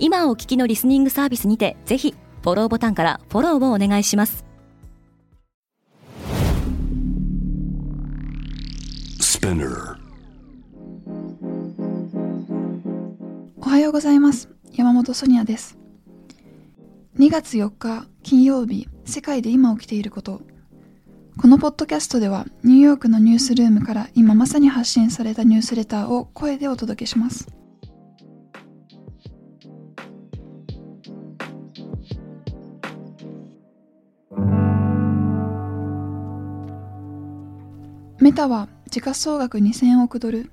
今お聞きのリスニングサービスにてぜひフォローボタンからフォローをお願いします。おはようございます。山本ソニアです。2月4日金曜日世界で今起きていること。このポッドキャストではニューヨークのニュースルームから今まさに発信されたニュースレターを声でお届けしますメタは時価総額2000億ドル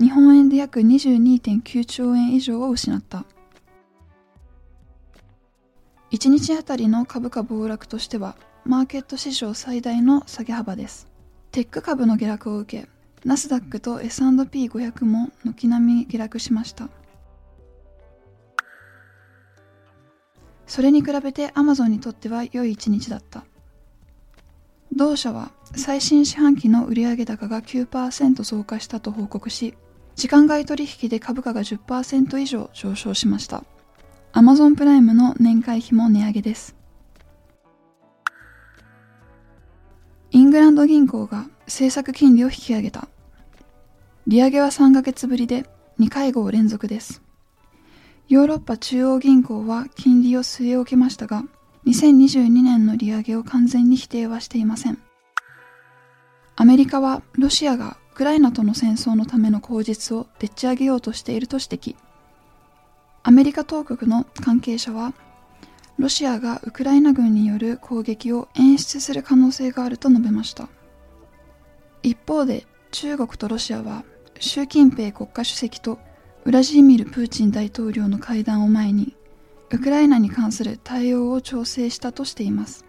日本円で約22.9兆円以上を失った1日あたりの株価暴落としてはマーケット史上最大の下げ幅です。テック株の下落を受け、ナスダックと S&P500 も軒並み下落しました。それに比べてアマゾンにとっては良い一日だった。同社は最新四半期の売上高が9%増加したと報告し、時間外取引で株価が10%以上上昇しました。アマゾンプライムの年会費も値上げです。イングランド銀行が政策金利を引き上げた。利上げは3ヶ月ぶりで2会合連続です。ヨーロッパ中央銀行は金利を据え置きましたが、2022年の利上げを完全に否定はしていません。アメリカはロシアがウクライナとの戦争のための口実をでっち上げようとしていると指摘。アメリカ当局の関係者はロシアがウクライナ軍による攻撃を演出する可能性があると述べました一方で中国とロシアは習近平国家主席とウラジーミル・プーチン大統領の会談を前にウクライナに関する対応を調整したとしています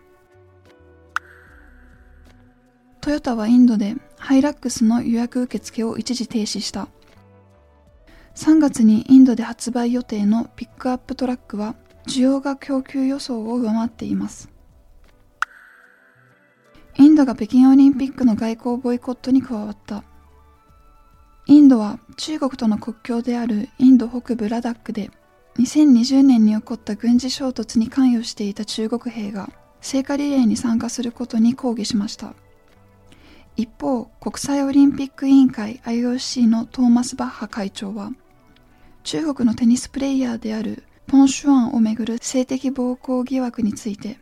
トヨタはインドでハイラックスの予約受付を一時停止した3月にインドで発売予定のピックアップトラックは需要が供給予想を上回っています。インドが北京オリンピックの外交ボイコットに加わった。インドは中国との国境であるインド北部ラダックで2020年に起こった軍事衝突に関与していた中国兵が聖火リレーに参加することに抗議しました。一方、国際オリンピック委員会 IOC のトーマス・バッハ会長は中国のテニスプレイヤーであるポン・シュアンをめぐる性的暴行疑惑について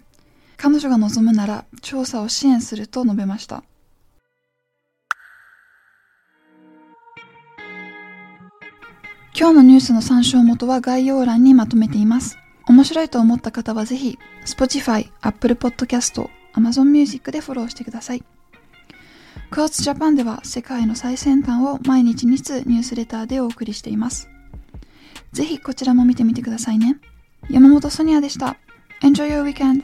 彼女が望むなら調査を支援すると述べました。今日のニュースの参照元は概要欄にまとめています。面白いと思った方はぜひ Spotify、Apple Podcast、Amazon Music でフォローしてください。クォーツジャパンでは世界の最先端を毎日2通ニュースレターでお送りしていますぜひこちらも見てみてくださいね。山本ソニアでした。Enjoy your weekend!